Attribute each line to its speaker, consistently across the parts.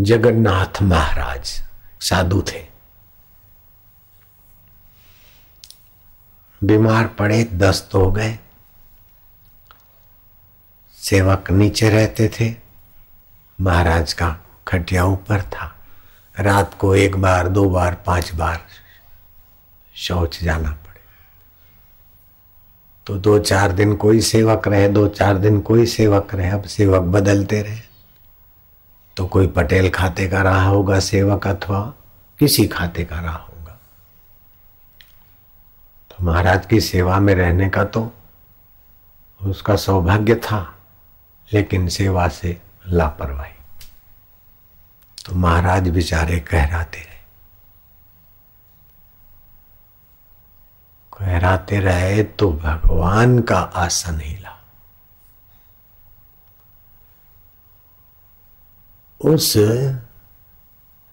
Speaker 1: जगन्नाथ महाराज साधु थे। बीमार पड़े, दस्त हो गए। सेवक नीचे रहते थे। महाराज का खटिया ऊपर था। रात को एक बार, दो बार, पाँच बार शौच जाना पड़े। तो दो चार दिन कोई सेवक रहे, दो चार दिन कोई सेवक रहे, अब सेवक बदलते रहे। तो कोई पटेल खाते का रहा होगा, सेवक अथवा किसी खाते का रहा होगा। तो महाराज की सेवा में रहने का तो उसका सौभाग्य था, लेकिन सेवा से लापरवाही। तो महाराज बेचारे कहराते रहे। कहराते रहे तो भगवान का आसन हिला। उस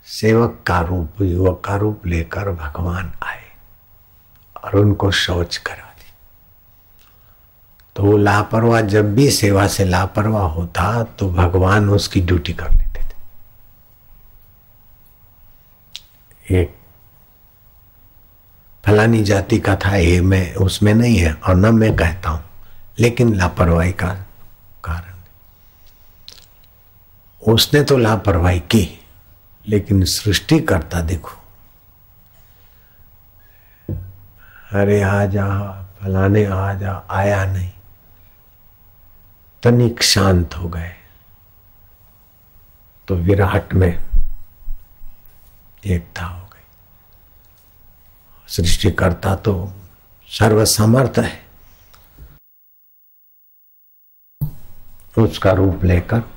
Speaker 1: सेवक का रूप युवक का रूप लेकर भगवान आए और उनको शौच करा दी तो वो लापरवाह, जब भी सेवा से लापरवाह होता तो भगवान उसकी ड्यूटी कर लेते थे। एक फलानी जाति का था, ये मैं, उसमें नहीं है और न मैं कहता हूँ, लेकिन लापरवाही का उसने तो लापरवाही की, लेकिन सृष्टि करता देखो। अरे आ जा, फलाने आ जा, आया नहीं। तनिक शांत हो गए। तो विराट में एकता हो गई। सृष्टि करता तो सर्वसमर्थ है। उसका रूप लेकर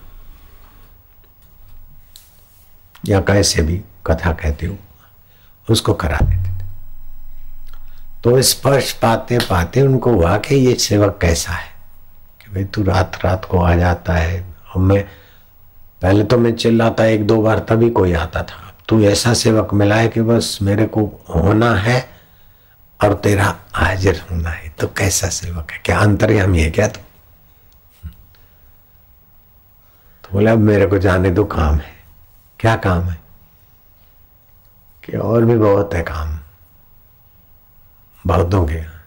Speaker 1: या कैसे भी कथा कहते हो, उसको करा देते थे। तो स्पर्श पाते पाते उनको हुआ कि ये सेवक कैसा है? कि भाई तू रात रात को आ जाता है। और मैं, पहले तो मैं चिल्लाता, एक दो बार तभी कोई आता था। तू ऐसा सेवक मिला है कि बस मेरे को होना है और तेरा हाजिर होना है। तो कैसा सेवक है? क्या अंतर्यामी है क्या तू? तो बोले, अब मेरे को जाने दो, काम है। क्या काम है? कि और भी बहुत है काम। बहुतों के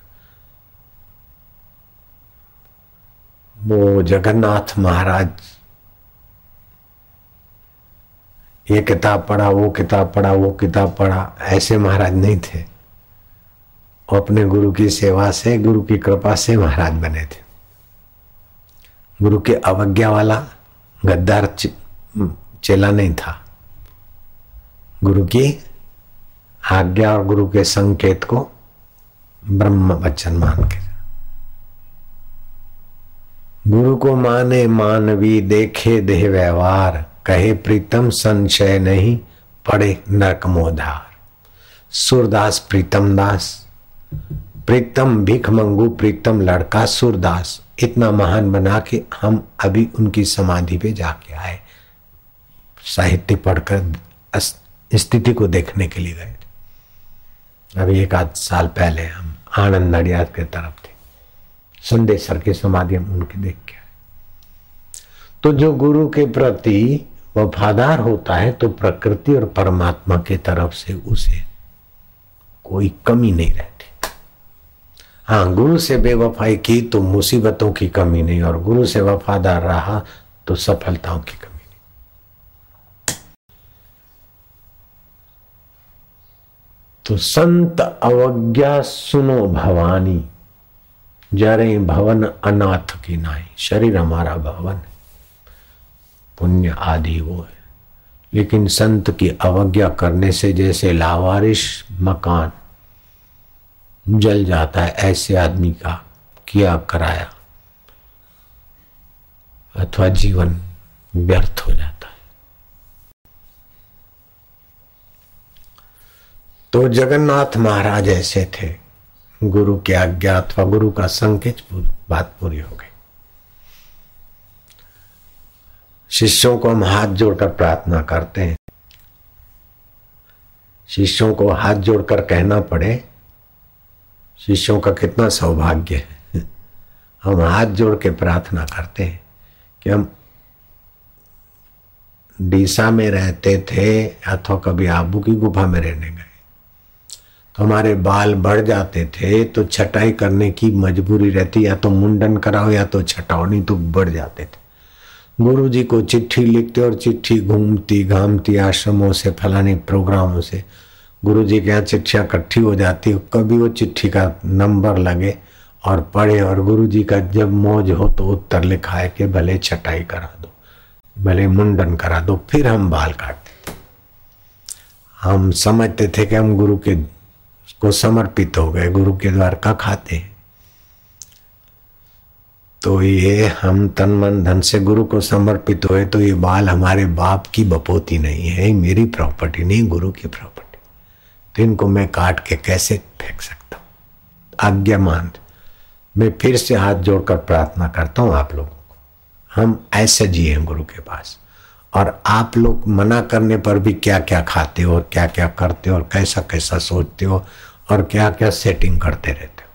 Speaker 1: वो जगन्नाथ महाराज, ये किताब पढ़ा, वो किताब पढ़ा, वो किताब पढ़ा, ऐसे महाराज नहीं थे। वो अपने गुरु की सेवा से, गुरु की कृपा से महाराज बने थे। गुरु के अवज्ञा वाला, गद्दार चेला नहीं था। गुरु की आज्ञा और गुरु के संकेत को ब्रह्म वचन मान के। गुरु को माने मानवी, देखे देह व्यवहार, कहे प्रीतम संशय नहीं पड़े नरक मोधार। सुरदास प्रीतम दास, प्रीतम भीख मंगू प्रीतम लड़का सुरदास, इतना महान बना के हम अभी उनकी समाधि पे जाके आए। साहित्य पढ़कर स्थिति को देखने के लिए गए अभी एक आध साल पहले हम आनंद नडियाद के तरफ़ थे। संदेशर की समाधि हम उनकी देख के आए। तो जो गुरु के प्रति वफादार होता है तो प्रकृति और परमात्मा के तरफ़ से उसे कोई कमी नहीं रहती। हाँ गुरु से बेवफाई की तो मुसीबतों की कमी नहीं, और गुरु से वफादार रहा तो सफलताओं की कमी तो संत अवज्ञा सुनो भवानी। जरे भवन अनाथ की नाई। शरीर हमारा भवन है। पुण्य आदि वो है। लेकिन संत की अवज्ञा करने से जैसे लावारिश मकान, जल जाता है, ऐसे आदमी का किया कराया? अथवा जीवन व्यर्थ हो जाता है तो जगन्नाथ महाराज ऐसे थे। गुरु की आज्ञा अथवा गुरु का संकेत बात पूरी हो गई। शिष्यों को हम हाथ जोड़कर प्रार्थना करते हैं। शिष्यों को हाथ जोड़कर कहना पड़े, शिष्यों का कितना सौभाग्य है। हम हाथ जोड़ के प्रार्थना करते हैं कि हम डीसा में रहते थे अथवा कभी आबू की गुफा में रहने गए। हमारे बाल बढ़ जाते थे तो छटाई करने की मजबूरी रहती, या तो मुंडन कराओ, या तो छटाओ, नहीं तो बढ़ जाते थे। गुरु जी को चिट्ठी लिखते और चिट्ठी घूमती, घामती, आश्रमों से, फलाने प्रोग्रामों से। गुरु जी के यहाँ चिट्ठियाँ इकट्ठी हो जाती कभी वो चिट्ठी का नंबर लगे और पढ़े, और गुरु जी का जब मौज हो तो उत्तर लिखा है कि भले छटाई करा दो, भले मुंडन करा दो, फिर हम बाल काटते। हम समझते थे कि हम गुरु के को समर्पित हो गए, गुरु के द्वार का खाते। तो ये हम तन मन धन से गुरु को समर्पित हुए तो ये बाल हमारे बाप की बपोती नहीं है मेरी प्रॉपर्टी नहीं, गुरु की प्रॉपर्टी। तो इनको मैं काट के कैसे फेंक सकता हूँ? आज्ञा मान। मैं फिर से हाथ जोड़कर प्रार्थना करता हूँ आप लोगों को। हम ऐसे जिए गुरु के पास। और आप लोग मना करने पर भी क्या क्या खाते हो क्या क्या करते हो और कैसा कैसा सोचते हो और क्या क्या सेटिंग करते रहते हो?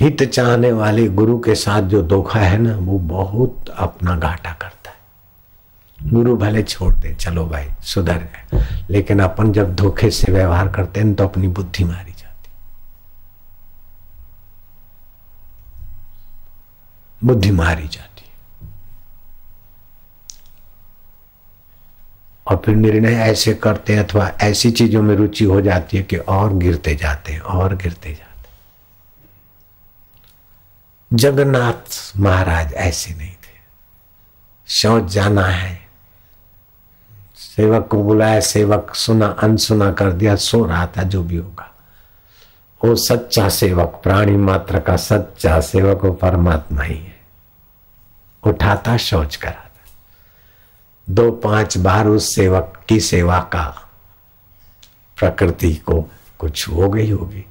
Speaker 1: हित चाहने वाले गुरु के साथ जो धोखा है ना, वो बहुत अपना घाटा करता है। गुरु भले छोड़ दे, चलो भाई, सुधर गए। लेकिन अपन जब धोखे से व्यवहार करते हैं तो अपनी बुद्धि मारी जाती बुद्धि मारी जाती है और फिर निर्णय ऐसे करते हैं अथवा ऐसी चीज़ों में रुचि हो जाती है कि और गिरते जाते हैं, और गिरते जाते जगन्नाथ महाराज ऐसे नहीं थे। शौच जाना है। सेवक को बुलाया, सेवक सुना, अनसुना कर दिया, सो रहा था जो भी होगा। वो सच्चा सेवक, प्राणी मात्र का सच्चा सेवक, वो परमात्मा ही है। उठाता शौच कराता दो पाँच बार उस सेवक की सेवा का प्रकृति को कुछ हो गई होगी।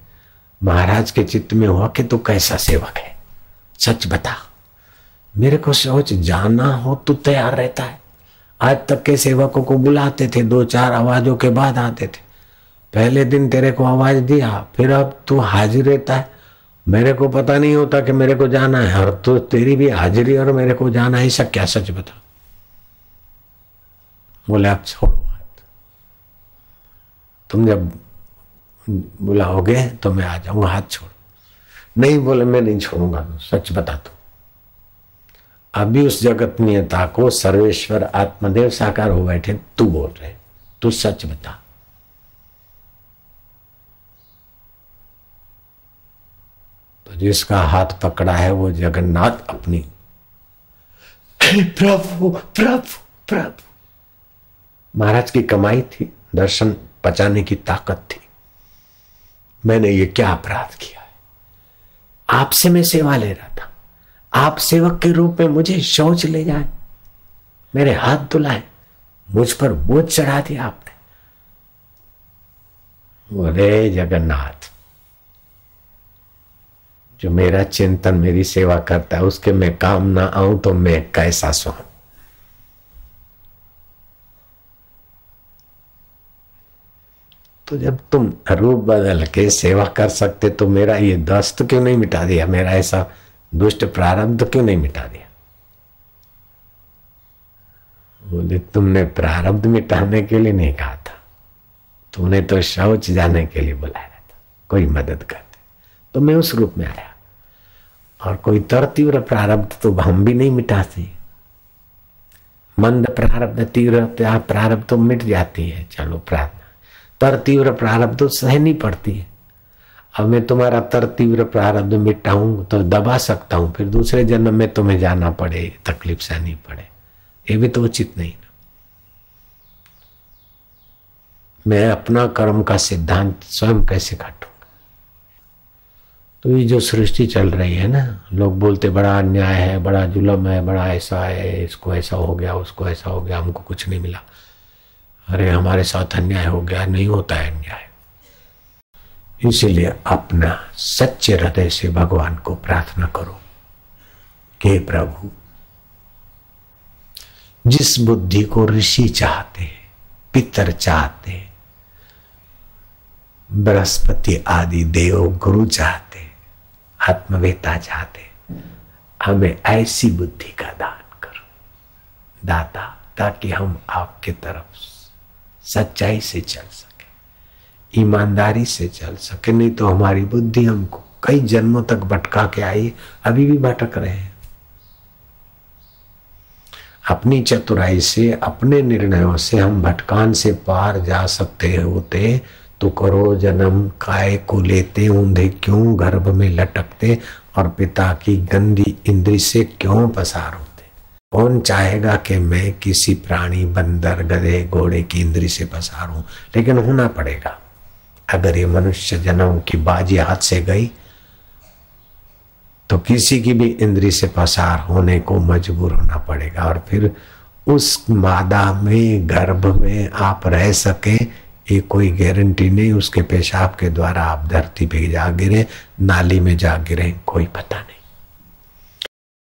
Speaker 1: महाराज के चित्त में हुआ कि तू कैसा सेवक है? सच बता। मेरे को सोच जाना हो तो तैयार रहता है। आज तक के सेवकों को बुलाते थे, दो चार आवाजों के बाद आते थे। पहले दिन तेरे को आवाज़ दिया, फिर अब तू हाजिर रहता है। मेरे को पता नहीं होता कि मेरे को जाना है, और तो तेरी भी हाजिरी और मेरे को जाना है सब क्या सच बता? बोले, आप छोड़ो हाथ तुम जब बुलाओगे तो मैं आ जाऊँगा, हाथ छोड़। नहीं बोले, मैं नहीं छोड़ूँगा, सच बता तू अभी उस जगत नियता को सर्वेश्वर आत्मदेव साकार हो बैठे, तू बोल रहे, तू सच बता। तो जिसका हाथ पकड़ा है, वो जगन्नाथ अपनी। प्रभु प्रभु प्रभु। महाराज की कमाई थी, दर्शन पचाने की ताकत थी। मैंने ये क्या अपराध किया है? आपसे मैं सेवा ले रहा था। आप सेवक के रूप में मुझे शौच ले जाए। मेरे हाथ धुलाए। मुझ पर बोझ चढ़ा दिया आपने। बोले, जगन्नाथ, जो मेरा चिंतन मेरी सेवा करता है, उसके मैं काम ना आऊँ तो मैं कैसा स्वामी तो जब तुम रूप बदल के सेवा कर सकते तो मेरा ये दस्त क्यों नहीं मिटा दिया? मेरा ऐसा दुष्ट प्रारब्ध क्यों नहीं मिटा दिया? बोले, तुमने प्रारब्ध मिटाने के लिए नहीं कहा था। तुमने तो शौच जाने के लिए बुलाया था। कोई मदद करते तो मैं उस रूप में आया। और कोई तर तीव्र प्रारब्ध तो हम भी नहीं मिटाते। मंद प्रारब्ध, तीव्र प्रारब्ध तो मिट जाती है। चलो प्रार्थना तर तीव्र प्रारब्ध तो सहनी पड़ती है। अब मैं तुम्हारा तर तीव्र प्रारब्ध मिटाऊं तो दबा सकता हूँ, फिर दूसरे जन्म में तुम्हें जाना पड़े, तकलीफ़ सहनी पड़े। ये भी तो उचित नहीं ना। मैं अपना कर्म का सिद्धांत स्वयं कैसे काटू तो ये जो सृष्टि चल रही है ना, लोग बोलते, बड़ा अन्याय है, बड़ा जुलम है, बड़ा ऐसा है, इसको ऐसा हो गया, उसको ऐसा हो गया, हमको कुछ नहीं मिला। अरे, हमारे साथ अन्याय हो गया, नहीं होता है अन्याय। इसीलिए अपना सच्चे हृदय से भगवान को प्रार्थना करो कि प्रभु, जिस बुद्धि को ऋषि चाहते हैं, पितर चाहते हैं, बृहस्पति आदि देव गुरु चाहते आत्मवेता चाहते हमें ऐसी बुद्धि का दान करो। दाता, ताकि हम आपके तरफ़ सच्चाई से चल सके, ईमानदारी से चल सके, नहीं तो हमारी बुद्धि हमको कई जन्मों तक भटका के आई, अभी भी भटक रहे हैं। अपनी चतुराई से, अपने निर्णयों से हम भटकान से पार जा सकते होते तो करो जन्म, काय को लेते, ऊंधे क्यों, गर्भ में लटकते, और पिता की गंदी इंद्री से क्यों पसार? होते कौन चाहेगा कि मैं किसी प्राणी, बंदर, गधे, घोड़े की इंद्री से पसार? हूँ लेकिन होना पड़ेगा। अगर ये मनुष्य जन्म की बाजी हाथ से गई तो किसी की भी इंद्री से पसार होने को मजबूर होना पड़ेगा और फिर उस मादा में, गर्भ में आप रह सके। ये कोई गारंटी नहीं उसके पेशाब के द्वारा आप धरती पे जा गिरे, नाली में जा गिरे, कोई पता नहीं।